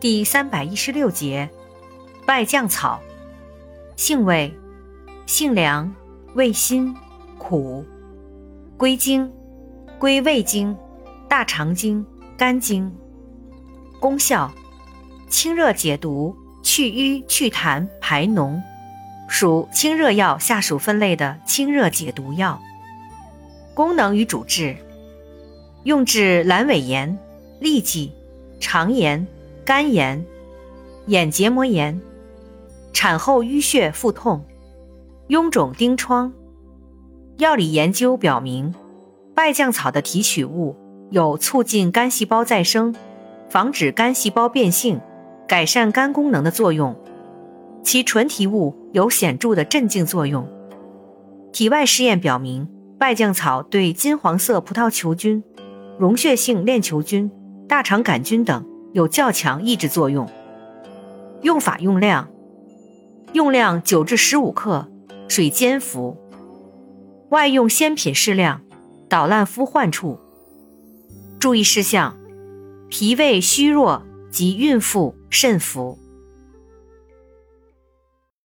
第三百一十六节，败酱草，性味，性凉，味辛，苦，归经，归胃经、大肠经、肝经。功效，清热解毒、去瘀祛痰、排脓，属清热药下属分类的清热解毒药。功能与主治，用治阑尾炎、痢疾、肠炎。肝炎、眼结膜炎、产后淤血腹痛、臃肿疔疮。药理研究表明，败酱草的提取物有促进肝细胞再生、防止肝细胞变性、改善肝功能的作用。其纯提物有显著的镇静作用。体外试验表明，败酱草对金黄色葡萄球菌、溶血性链球菌、大肠杆菌等。有较强抑制作用。用法用量：用量九至十五克，水煎服。外用鲜品适量，捣烂敷患处。注意事项：脾胃虚弱及孕妇慎服。